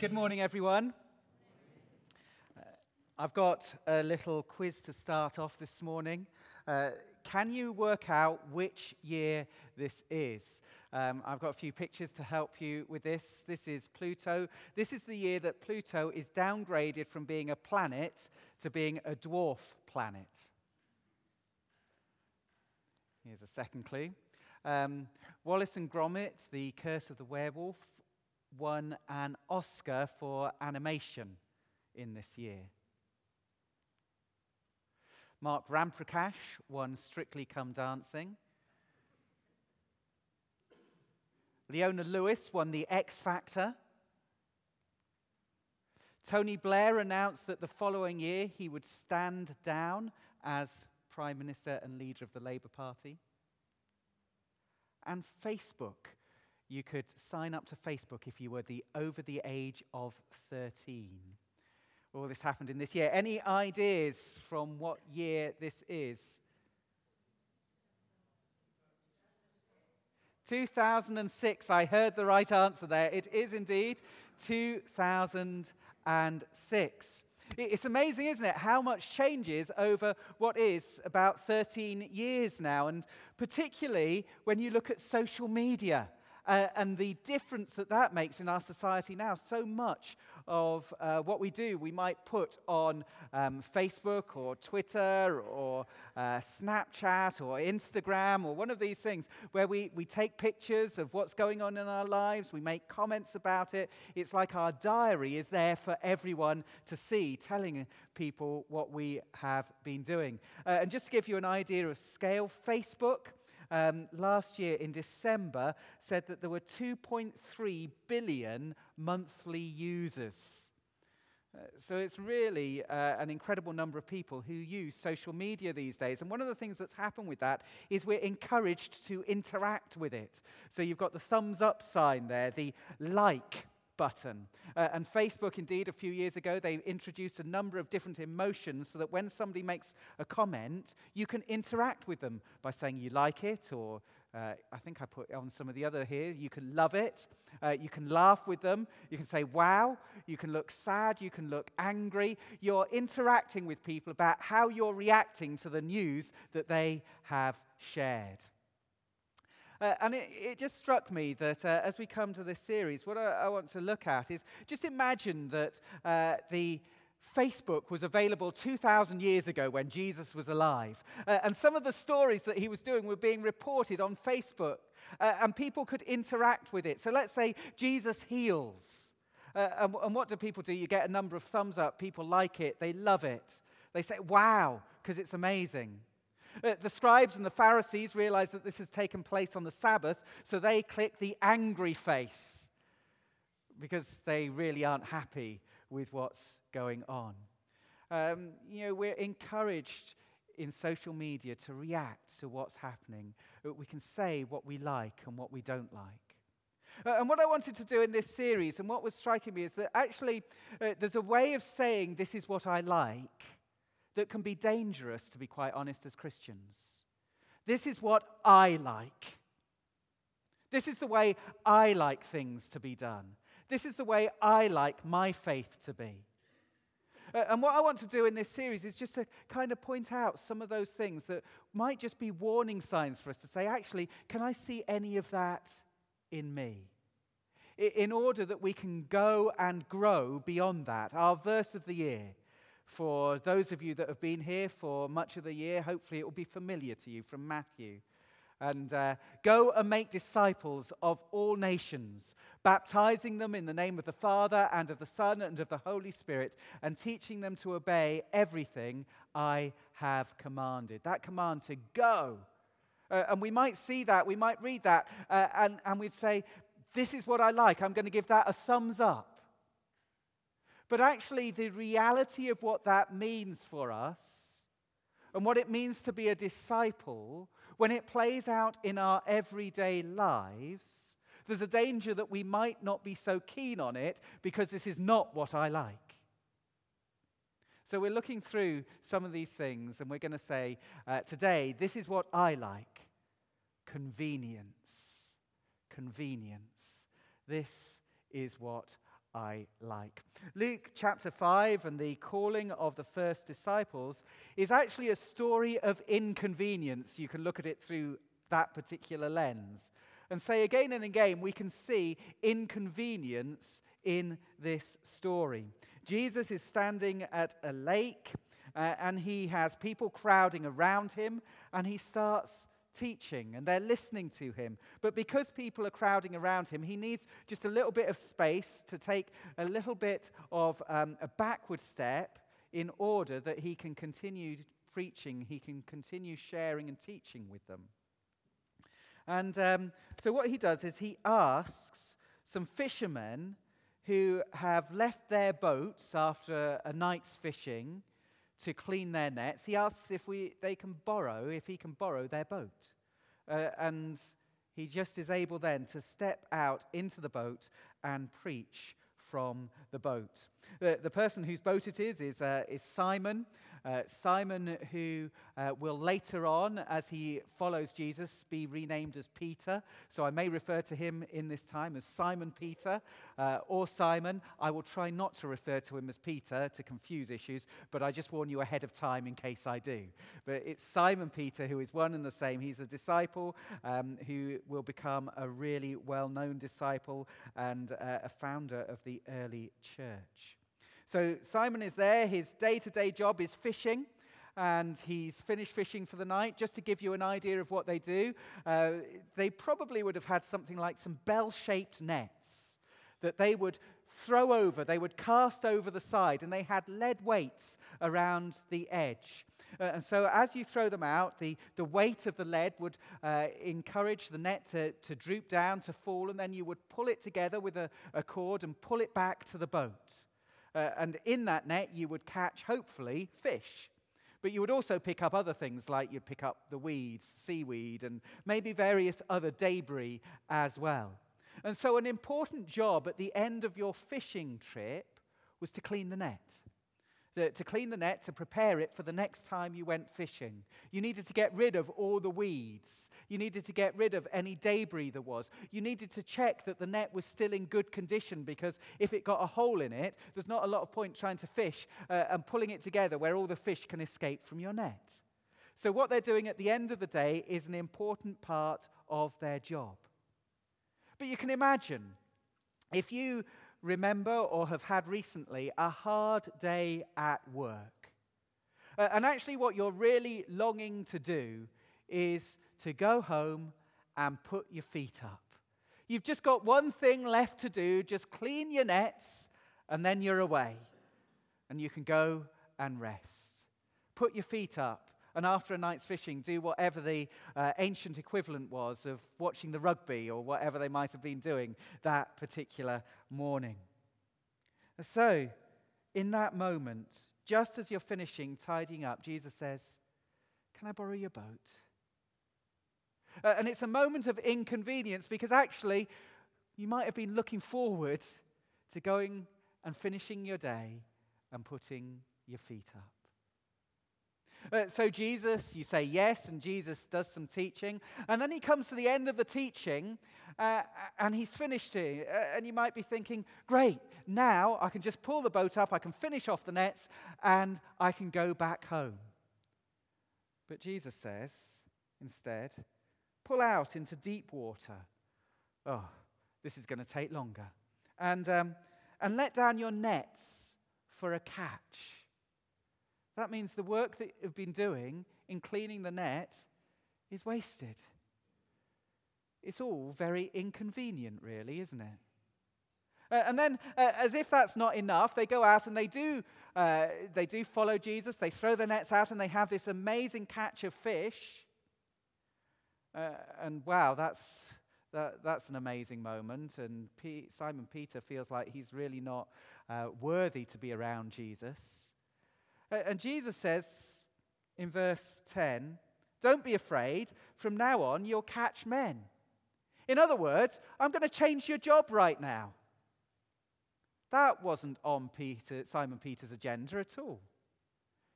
Good morning, everyone. Uh, I've got a little quiz to start off this morning. Uh, can you work out which year this is? Um, I've got a few pictures to help you with this. This is Pluto. This is the year that Pluto is downgraded from being a planet to being a dwarf planet. Here's a second clue. Um, Wallace and Gromit, The Curse of the Werewolf, won an Oscar for animation in this year. Mark Ramprakash won Strictly Come Dancing. Leona Lewis won the X Factor. Tony Blair announced that the following year he would stand down as Prime Minister and leader of the Labour Party. And Facebook you could sign up to Facebook if you were the, over the age of 13. All this happened in this year. Any ideas from what year this is? 2006. I heard the right answer there. It is indeed 2006. It's amazing, isn't it, how much changes over what is about 13 years now, and particularly when you look at social media uh, and the difference that that makes in our society now. So much of uh, what we do, we might put on um, Facebook or Twitter or uh, Snapchat or Instagram or one of these things where we, we take pictures of what's going on in our lives, we make comments about it. It's like our diary is there for everyone to see, telling people what we have been doing. Uh, and just to give you an idea of scale, Facebook um, last year in December said that there were 2.3 billion monthly users. Uh, so it's really uh, an incredible number of people who use social media these days. And one of the things that's happened with that is we're encouraged to interact with it. So you've got the thumbs up sign there, the like button. Uh, and Facebook, indeed, a few years ago, they introduced a number of different emotions so that when somebody makes a comment, you can interact with them by saying you like it, or uh, I think I put on some of the other here. You can love it. Uh, you can laugh with them. You can say, wow. You can look sad. You can look angry. You're interacting with people about how you're reacting to the news that they have shared. Uh, and it, it, just struck me that uh, as we come to this series, what I, I, want to look at is just imagine that uh, the Facebook was available 2,000 years ago when Jesus was alive. Uh, and some of the stories that he was doing were being reported on Facebook, uh, and people could interact with it. So let's say Jesus heals. Uh, and, and what do people do? You get a number of thumbs up. People like it, they love it. They say, wow, because it's amazing. Uh, the scribes and the Pharisees realize that this has taken place on the Sabbath, so they click the angry face because they really aren't happy with what's going on. Um, you know, we're encouraged in social media to react to what's happening. Uh, we can say what we like and what we don't like. Uh, and what I wanted to do in this series, and what was striking me, is that actually uh, there's a way of saying this is what I like that can be dangerous, to be quite honest, as Christians. This is what I like. This is the way I like things to be done. This is the way I like my faith to be. Uh, and what I want to do in this series is just to kind of point out some of those things that might just be warning signs for us to say, actually, can I see any of that in me? In order that we can go and grow beyond that. Our verse of the year for those of you that have been here for much of the year, hopefully it will be familiar to you from Matthew. And uh, go and make disciples of all nations, baptizing them in the name of the Father and of the Son and of the Holy Spirit, and teaching them to obey everything I have commanded. That command to go. Uh, and we might see that, we might read that, uh, and, and we'd say, This is what I like. I'm going to give that a thumbs up. But actually, the reality of what that means for us and what it means to be a disciple, when it plays out in our everyday lives, there's a danger that we might not be so keen on it because this is not what I like. So we're looking through some of these things and we're going to say uh, today, this is what I like convenience. Convenience. This is what I like. Luke chapter 5 and the calling of the first disciples is actually a story of inconvenience. You can look at it through that particular lens and say again and again, we can see inconvenience in this story. Jesus is standing at a lake uh, and he has people crowding around him and he starts teaching and they're listening to him. But because people are crowding around him, he needs just a little bit of space to take a little bit of um, a backward step in order that he can continue preaching, he can continue sharing and teaching with them. And um, so what he does is he asks some fishermen who have left their boats after a night's fishing to clean their nets. He asks if we, they can borrow, if he can borrow their boat. Uh, and he just is able then to step out into the boat and preach from the boat. The, the person whose boat it is is, uh, is Simon. Uh, Simon, who uh, will later on, as he follows Jesus, be renamed as Peter. So I may refer to him in this time as Simon Peter uh, or Simon. I will try not to refer to him as Peter to confuse issues, but I just warn you ahead of time in case I do. But it's Simon Peter who is one and the same. He's a disciple um, who will become a really well known disciple and uh, a founder of the early church. So Simon is there. His day to day job is fishing. And he's finished fishing for the night. Just to give you an idea of what they do, uh, they probably would have had something like some bell shaped nets that they would throw over, they would cast over the side, and they had lead weights around the edge. Uh, and so, as you throw them out, the, the weight of the lead would uh, encourage the net to, to droop down, to fall, and then you would pull it together with a, a cord and pull it back to the boat. Uh, and in that net, you would catch, hopefully, fish. But you would also pick up other things like you'd pick up the weeds, seaweed, and maybe various other debris as well. And so, an important job at the end of your fishing trip was to clean the net. To, clean the net, to prepare it for the next time you went fishing. You needed to get rid of all the weeds. You needed to get rid of any debris there was. You needed to check that the net was still in good condition because if it got a hole in it, there's not a lot of point trying to fish uh, and pulling it together where all the fish can escape from your net. So, what they're doing at the end of the day is an important part of their job. But you can imagine if you remember or have had recently a hard day at work. Uh, and actually, what you're really longing to do is to go home and put your feet up. You've just got one thing left to do just clean your nets, and then you're away. And you can go and rest. Put your feet up, and after a night's fishing, do whatever the uh, ancient equivalent was of watching the rugby or whatever they might have been doing that particular morning. So, in that moment, just as you're finishing tidying up, Jesus says, Can I borrow your boat? Uh, and it's a moment of inconvenience because actually, you might have been looking forward to going and finishing your day and putting your feet up. Uh, so, Jesus, you say yes, and Jesus does some teaching. And then he comes to the end of the teaching uh, and he's finished it. Uh, and you might be thinking, great, now I can just pull the boat up, I can finish off the nets, and I can go back home. But Jesus says, instead, pull out into deep water. Oh, this is going to take longer. And, um, and let down your nets for a catch. That means the work that you've been doing in cleaning the net is wasted. It's all very inconvenient, really, isn't it? Uh, and then, uh, as if that's not enough, they go out and they do, uh, they do follow Jesus. They throw their nets out and they have this amazing catch of fish. Uh, and wow, that's, that, that's an amazing moment. And P- Simon Peter feels like he's really not uh, worthy to be around Jesus. And Jesus says in verse 10 Don't be afraid. From now on, you'll catch men. In other words, I'm going to change your job right now. That wasn't on Peter, Simon Peter's agenda at all.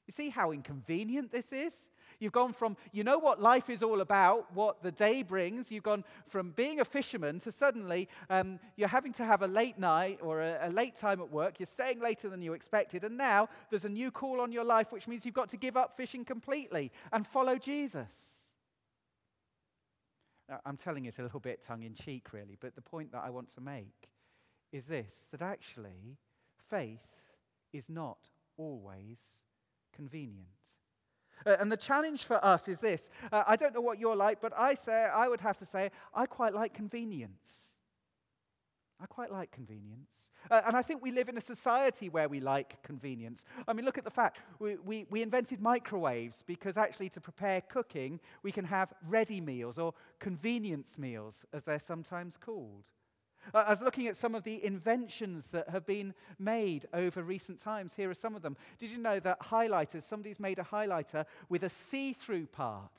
You see how inconvenient this is? You've gone from, you know what life is all about, what the day brings. You've gone from being a fisherman to suddenly um, you're having to have a late night or a, a late time at work. You're staying later than you expected. And now there's a new call on your life, which means you've got to give up fishing completely and follow Jesus. Now, I'm telling it a little bit tongue in cheek, really, but the point that I want to make is this that actually faith is not always convenient. Uh, and the challenge for us is this uh, I don't know what you're like, but I, say, I would have to say, I quite like convenience. I quite like convenience. Uh, and I think we live in a society where we like convenience. I mean, look at the fact we, we, we, invented microwaves because actually, to prepare cooking, we can have ready meals or convenience meals, as they're sometimes called. Uh, I was looking at some of the inventions that have been made over recent times. Here are some of them. Did you know that highlighters, somebody's made a highlighter with a see through part?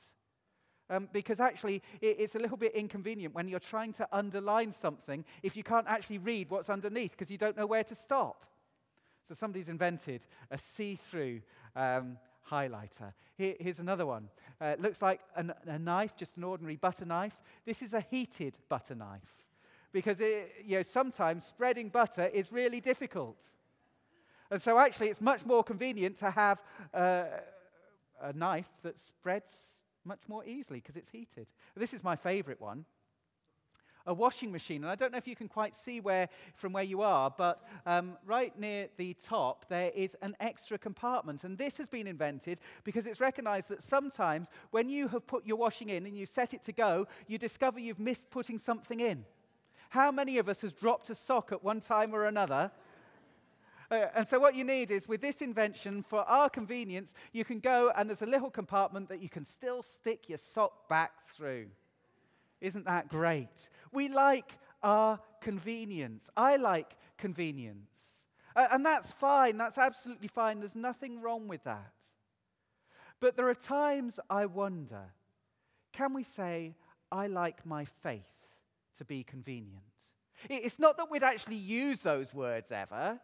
Um, because actually, it, it's a little bit inconvenient when you're trying to underline something if you can't actually read what's underneath because you don't know where to stop. So, somebody's invented a see through um, highlighter. Here, here's another one. Uh, it looks like an, a knife, just an ordinary butter knife. This is a heated butter knife because it, you know, sometimes spreading butter is really difficult. And so, actually, it's much more convenient to have uh, a knife that spreads much more easily because it's heated. This is my favorite one a washing machine. And I don't know if you can quite see where from where you are, but um, right near the top there is an extra compartment. And this has been invented because it's recognized that sometimes when you have put your washing in and you set it to go, you discover you've missed putting something in. How many of us has dropped a sock at one time or another? Uh, and so, what you need is with this invention, for our convenience, you can go and there's a little compartment that you can still stick your sock back through. Isn't that great? We like our convenience. I like convenience. Uh, and that's fine. That's absolutely fine. There's nothing wrong with that. But there are times I wonder can we say, I like my faith? To be convenient. It's not that we'd actually use those words ever,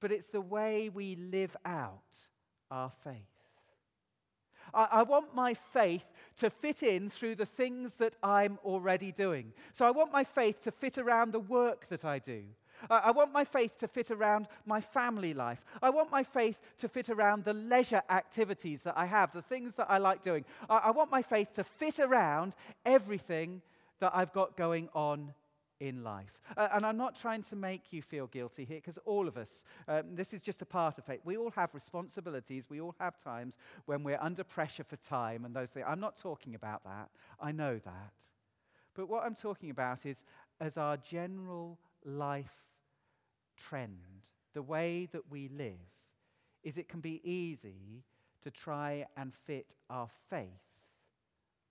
but it's the way we live out our faith. I, I, want my faith to fit in through the things that I'm already doing. So I want my faith to fit around the work that I do. I, want my faith to fit around my family life. I want my faith to fit around the leisure activities that I have, the things that I like doing. I want my faith to fit around everything that I've got going on in life. Uh, and I'm not trying to make you feel guilty here, because all of us, um, this is just a part of faith. We all have responsibilities. We all have times when we're under pressure for time and those things. I'm not talking about that. I know that. But what I'm talking about is as our general life trend, the way that we live, is it can be easy to try and fit our faith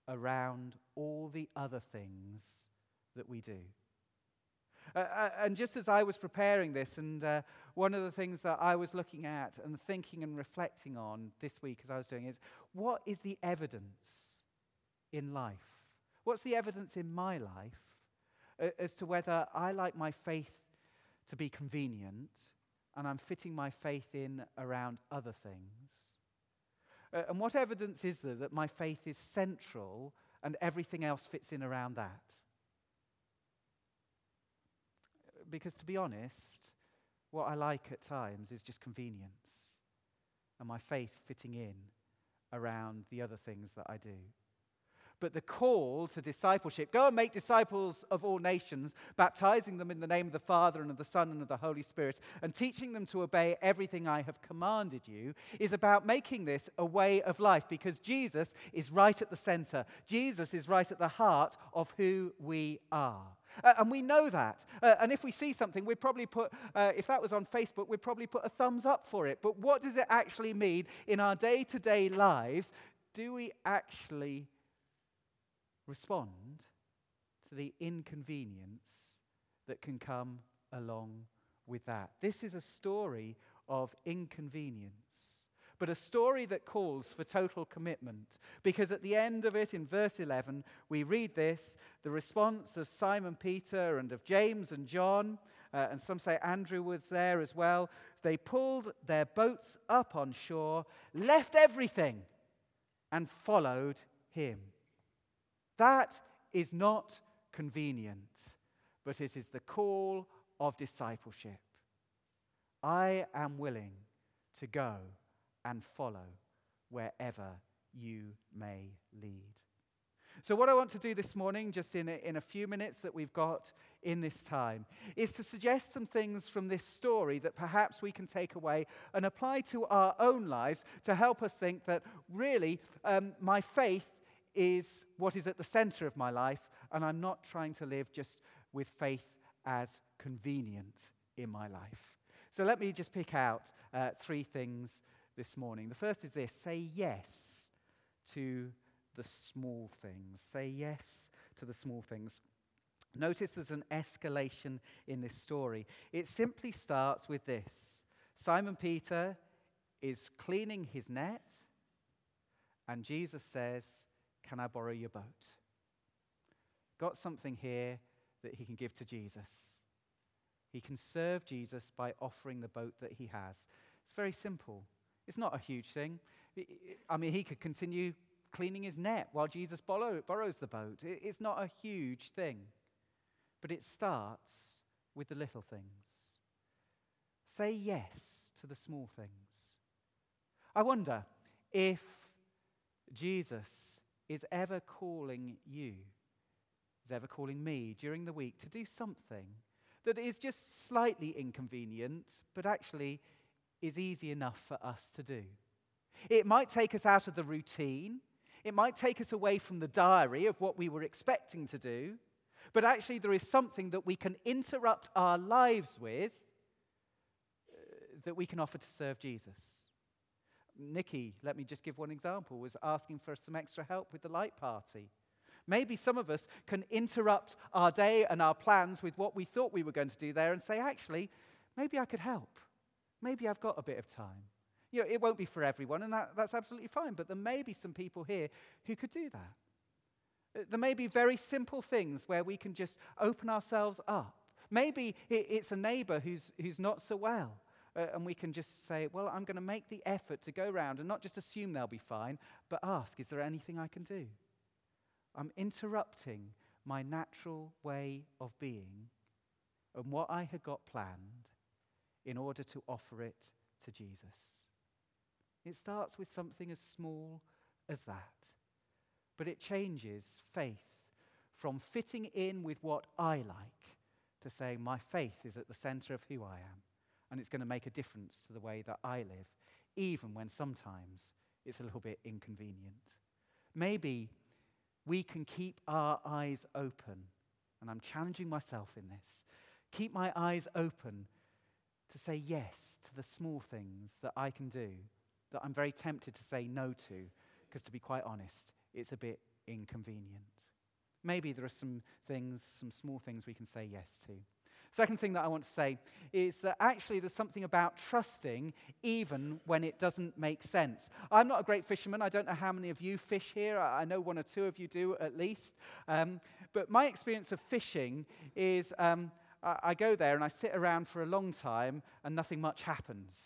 around all the other things that we do. Uh, uh, and just as I was preparing this, and uh, one of the things that I was looking at and thinking and reflecting on this week as I was doing is what is the evidence in life? What's the evidence in my life uh, as to whether I like my faith to be convenient and I'm fitting my faith in around other things? Uh, and what evidence is there that my faith is central and everything else fits in around that? Because to be honest, what I like at times is just convenience and my faith fitting in around the other things that I do but the call to discipleship go and make disciples of all nations, baptizing them in the name of the Father and of the Son and of the Holy Spirit, and teaching them to obey everything I have commanded you, is about making this a way of life because Jesus is right at the center. Jesus is right at the heart of who we are. Uh, and we know that. Uh, and if we see something, we'd probably put, uh, if that was on Facebook, we'd probably put a thumbs up for it. But what does it actually mean in our day to day lives? Do we actually respond to the inconvenience that can come along with that. This is a story of inconvenience, but a story that calls for total commitment. Because at the end of it, in verse 11, we read this the response of Simon Peter and of James and John. uh, and some say Andrew was there as well. They pulled their boats up on shore, left everything, and followed him. That is not convenient, but it is the call of discipleship. I am willing to go and follow wherever you may lead. So, what I want to do this morning, just in a, in a few minutes that we've got in this time, is to suggest some things from this story that perhaps we can take away and apply to our own lives to help us think that really um, my faith is what is at the center of my life, and I'm not trying to live just with faith as convenient in my life. So, let me just pick out uh, three things this morning. The first is this say yes to the small things. Say yes to the small things. Notice there's an escalation in this story. It simply starts with this Simon Peter is cleaning his net, and Jesus says, Can I borrow your boat? Got something here that he can give to Jesus. He can serve Jesus by offering the boat that he has. It's very simple. It's not a huge thing. I mean, he could continue cleaning his net while Jesus borrow, borrows the boat. It's not a huge thing, but it starts with the little things. Say yes to the small things. I wonder if Jesus is ever calling you, is ever calling me during the week to do something that is just slightly inconvenient, but actually is easy enough for us to do. It might take us out of the routine. It might take us away from the diary of what we were expecting to do, but actually, there is something that we can interrupt our lives with uh, that we can offer to serve Jesus. Nikki, let me just give one example, was asking for some extra help with the light party. Maybe some of us can interrupt our day and our plans with what we thought we were going to do there and say, actually, maybe I could help. Maybe I've got a bit of time. You know, it won't be for everyone, and that, that's absolutely fine, but there may be some people here who could do that. Uh, there may be very simple things where we can just open ourselves up. Maybe it's a neighbor who's, who's not so well, uh, and we can just say, Well, I'm going to make the effort to go around and not just assume they'll be fine, but ask, Is there anything I can do? I'm interrupting my natural way of being and what I had got planned in order to offer it to Jesus. It starts with something as small as that. But it changes faith from fitting in with what I like to saying, my faith is at the center of who I am. And it's going to make a difference to the way that I live, even when sometimes it's a little bit inconvenient. Maybe we can keep our eyes open, and I'm challenging myself in this. Keep my eyes open to say yes to the small things that I can do that I'm very tempted to say no to, because to be quite honest, it's a bit inconvenient. Maybe there are some things, some small things we can say yes to. Second thing that I want to say is that actually there's something about trusting even when it doesn't make sense. I'm not a great fisherman. I don't know how many of you fish here. I know one or two of you do at least. Um, but my experience of fishing is um, I, I go there and I sit around for a long time and nothing much happens.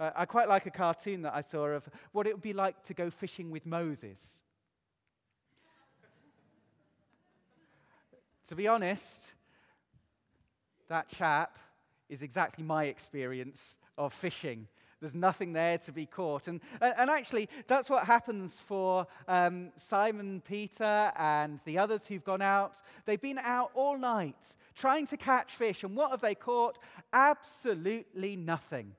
Uh, I quite like a cartoon that I saw of what it would be like to go fishing with Moses. to be honest, that chap is exactly my experience of fishing. There's nothing there to be caught. And, and actually, that's what happens for um, Simon Peter and the others who've gone out. They've been out all night trying to catch fish. And what have they caught? Absolutely nothing.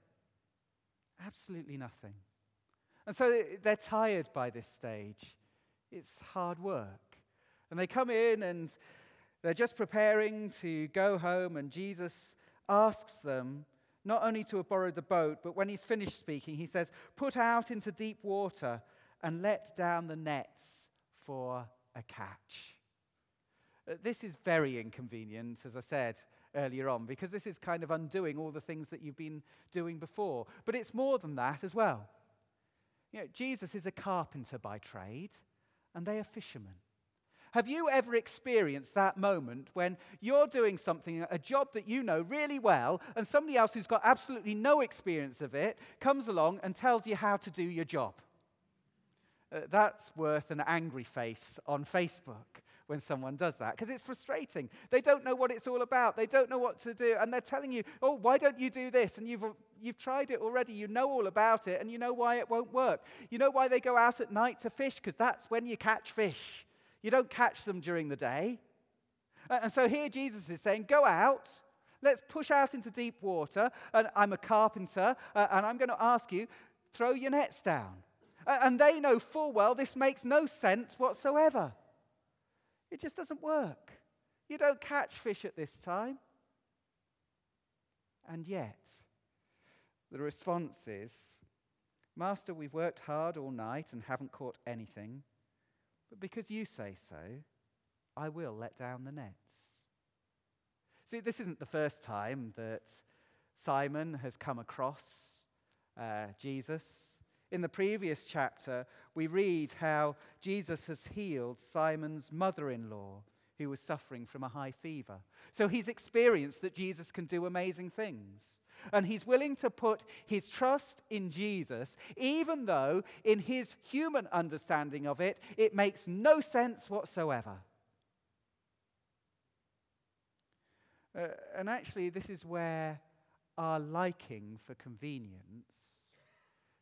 Absolutely nothing. And so they're tired by this stage. It's hard work. And they come in and they're just preparing to go home, and Jesus asks them not only to have borrowed the boat, but when he's finished speaking, he says, Put out into deep water and let down the nets for a catch. Uh, this is very inconvenient, as I said earlier on, because this is kind of undoing all the things that you've been doing before. But it's more than that as well. You know, Jesus is a carpenter by trade, and they are fishermen. Have you ever experienced that moment when you're doing something, a job that you know really well, and somebody else who's got absolutely no experience of it comes along and tells you how to do your job? Uh, that's worth an angry face on Facebook when someone does that because it's frustrating. They don't know what it's all about, they don't know what to do, and they're telling you, oh, why don't you do this? And you've, you've tried it already, you know all about it, and you know why it won't work. You know why they go out at night to fish because that's when you catch fish. You don't catch them during the day. And so here Jesus is saying, Go out, let's push out into deep water. And I'm a carpenter, uh, and I'm going to ask you, throw your nets down. And they know full well this makes no sense whatsoever. It just doesn't work. You don't catch fish at this time. And yet, the response is Master, we've worked hard all night and haven't caught anything. But because you say so, I will let down the nets. See, this isn't the first time that Simon has come across uh, Jesus. In the previous chapter, we read how Jesus has healed Simon's mother in law who was suffering from a high fever. So he's experienced that Jesus can do amazing things. And he's willing to put his trust in Jesus, even though, in his human understanding of it, it makes no sense whatsoever. Uh, and actually, this is where our liking for convenience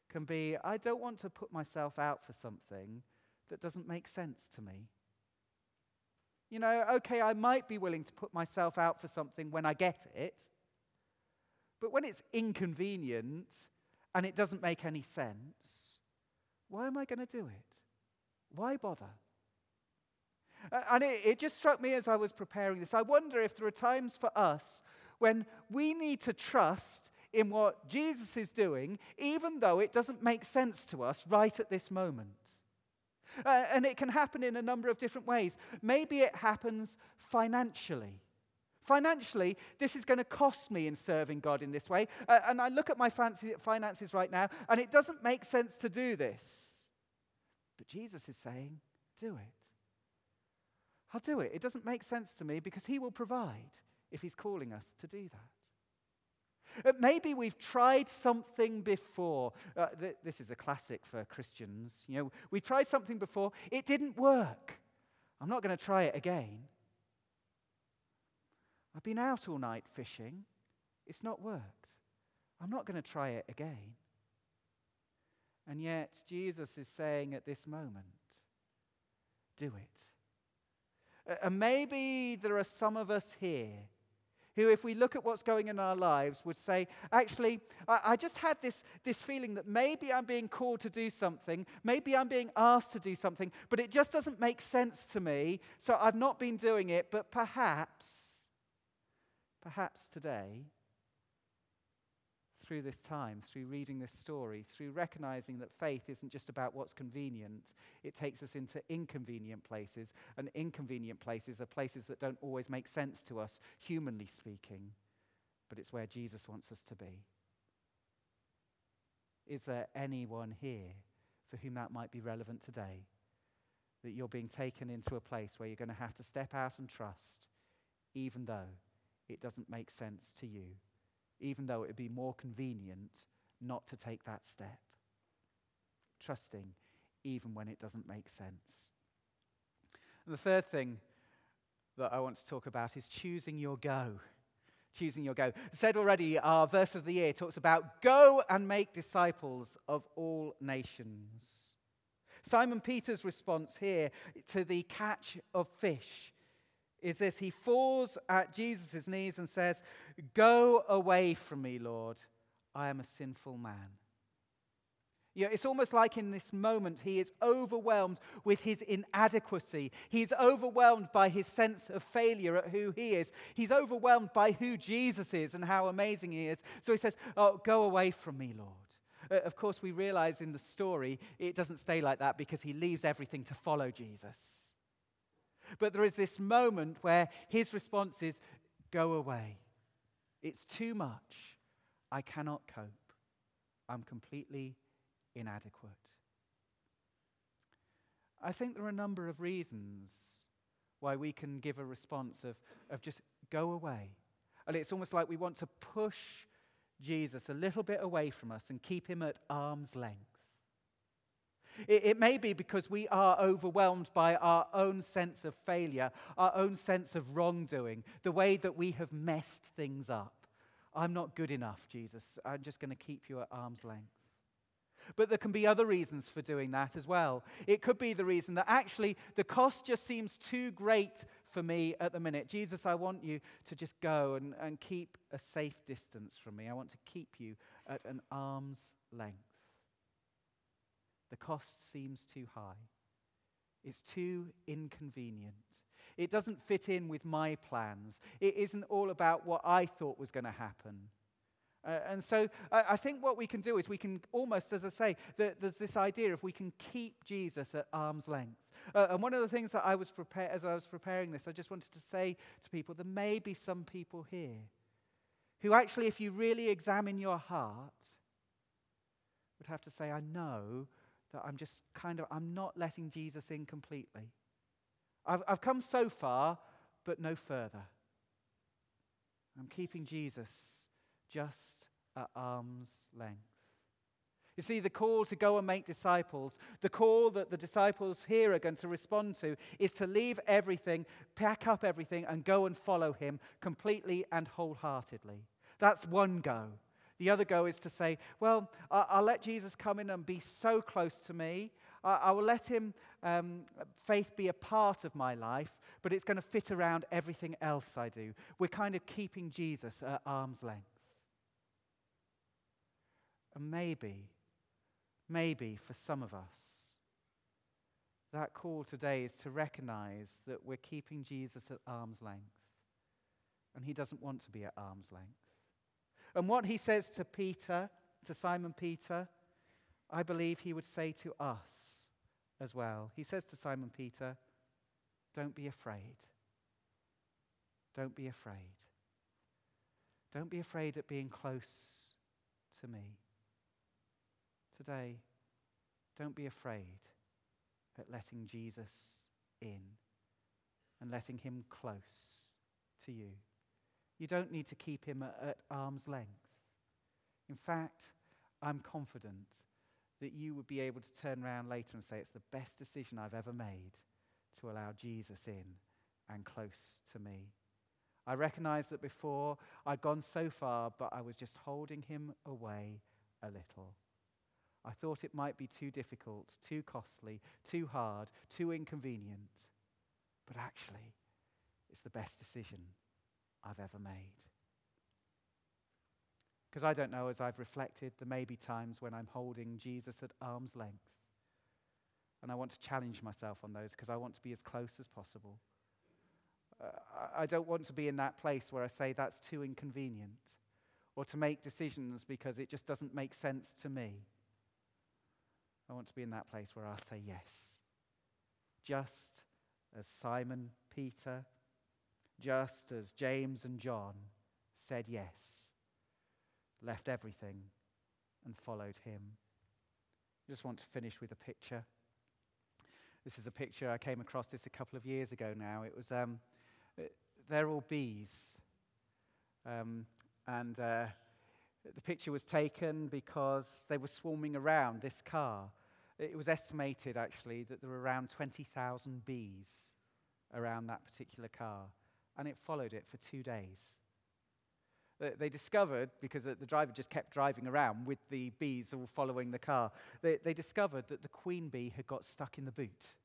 can be I don't want to put myself out for something that doesn't make sense to me. You know, okay, I might be willing to put myself out for something when I get it. But when it's inconvenient and it doesn't make any sense, why am I going to do it? Why bother? And it, it, just struck me as I was preparing this. I wonder if there are times for us when we need to trust in what Jesus is doing, even though it doesn't make sense to us right at this moment. Uh, and it can happen in a number of different ways. Maybe it happens financially. Financially, this is going to cost me in serving God in this way. Uh, and I look at my fancy, finances right now, and it doesn't make sense to do this. But Jesus is saying, do it. I'll do it. It doesn't make sense to me because He will provide if He's calling us to do that. Uh, maybe we've tried something before. Uh, th- this is a classic for Christians. You know, we tried something before, it didn't work. I'm not going to try it again. I've been out all night fishing. It's not worked. I'm not going to try it again. And yet, Jesus is saying at this moment, do it. And maybe there are some of us here who, if we look at what's going in our lives, would say, actually, I, I, just had this, this feeling that maybe I'm being called to do something, maybe I'm being asked to do something, but it just doesn't make sense to me, so I've not been doing it, but perhaps Perhaps today, through this time, through reading this story, through recognizing that faith isn't just about what's convenient, it takes us into inconvenient places, and inconvenient places are places that don't always make sense to us, humanly speaking, but it's where Jesus wants us to be. Is there anyone here for whom that might be relevant today? That you're being taken into a place where you're going to have to step out and trust, even though it doesn't make sense to you, even though it would be more convenient not to take that step. Trusting even when it doesn't make sense. And the third thing that I want to talk about is choosing your go. Choosing your go. Said already, our verse of the year talks about go and make disciples of all nations. Simon Peter's response here to the catch of fish is this He falls at Jesus' knees and says, Go away from me, Lord. I am a sinful man. You know, it's almost like in this moment he is overwhelmed with his inadequacy. He's overwhelmed by his sense of failure at who he is. He's overwhelmed by who Jesus is and how amazing he is. So he says, Oh, go away from me, Lord. Uh, of course, we realize in the story it doesn't stay like that because he leaves everything to follow Jesus. But there is this moment where his response is, Go away. It's too much. I cannot cope. I'm completely inadequate. I think there are a number of reasons why we can give a response of, of just go away. And it's almost like we want to push Jesus a little bit away from us and keep him at arm's length. It, it, may be because we are overwhelmed by our own sense of failure, our own sense of wrongdoing, the way that we have messed things up. I'm not good enough, Jesus. I'm just going to keep you at arm's length. But there can be other reasons for doing that as well. It could be the reason that actually the cost just seems too great for me at the minute. Jesus, I want you to just go and, and keep a safe distance from me. I want to keep you at an arm's length. The cost seems too high, it's too inconvenient. It doesn't fit in with my plans. It isn't all about what I thought was going to happen. Uh, and so uh, I think what we can do is we can almost, as I say, the, there's this idea of we can keep Jesus at arm's length. Uh, and one of the things that I was prepared, as I was preparing this, I just wanted to say to people, there may be some people here who actually, if you really examine your heart, would have to say, I know I'm just kind of, I'm not letting Jesus in completely. I've, I've come so far, but no further. I'm keeping Jesus just at arm's length. You see, the call to go and make disciples, the call that the disciples here are going to respond to, is to leave everything, pack up everything, and go and follow him completely and wholeheartedly. That's one go. The other go is to say, well, I'll let Jesus come in and be so close to me. I will let him, um, faith be a part of my life, but it's going to fit around everything else I do. We're kind of keeping Jesus at arm's length. And maybe, maybe for some of us, that call today is to recognize that we're keeping Jesus at arm's length. And he doesn't want to be at arm's length. And what he says to Peter, to Simon Peter, I believe he would say to us as well. He says to Simon Peter, Don't be afraid. Don't be afraid. Don't be afraid at being close to me. Today, don't be afraid at letting Jesus in and letting him close to you. You don't need to keep him at, arm's length. In fact, I'm confident that you would be able to turn around later and say, It's the best decision I've ever made to allow Jesus in and close to me. I recognize that before I'd gone so far, but I was just holding him away a little. I thought it might be too difficult, too costly, too hard, too inconvenient. But actually, it's the best decision I've ever made. Because I don't know, as I've reflected, there may be times when I'm holding Jesus at arm's length. And I want to challenge myself on those because I want to be as close as possible. Uh, I don't want to be in that place where I say that's too inconvenient or to make decisions because it just doesn't make sense to me. I want to be in that place where I'll say yes. Just as Simon Peter just as James and John said yes, left everything, and followed him. I just want to finish with a picture. This is a picture, I came across this a couple of years ago now. It was, um, they're all bees. Um, and uh, the picture was taken because they were swarming around this car. It was estimated, actually, that there were around 20,000 bees around that particular car and it followed it for two days. They discovered, because the driver just kept driving around with the bees all following the car, they, they discovered that the queen bee had got stuck in the boot.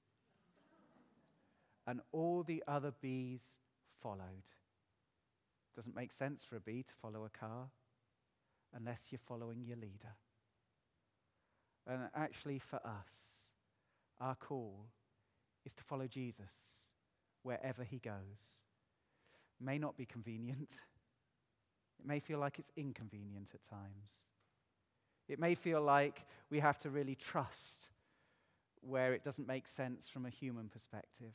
And all the other bees followed. Doesn't make sense for a bee to follow a car unless you're following your leader. And actually, for us, our call is to follow Jesus wherever he goes may not be convenient. It may feel like it's inconvenient at times. It may feel like we have to really trust where it doesn't make sense from a human perspective.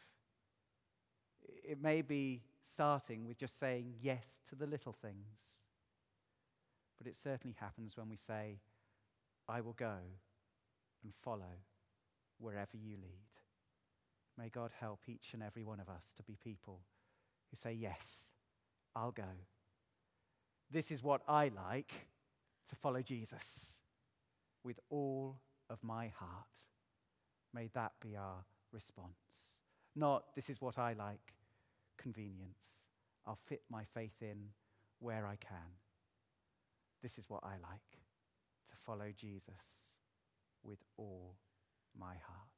It may be starting with just saying yes to the little things. But it certainly happens when we say, I will go and follow wherever you lead. May God help each and every one of us to be people who say, Yes, I'll go. This is what I like to follow Jesus with all of my heart. May that be our response. Not, this is what I like, convenience. I'll fit my faith in where I can. This is what I like to follow Jesus with all my heart.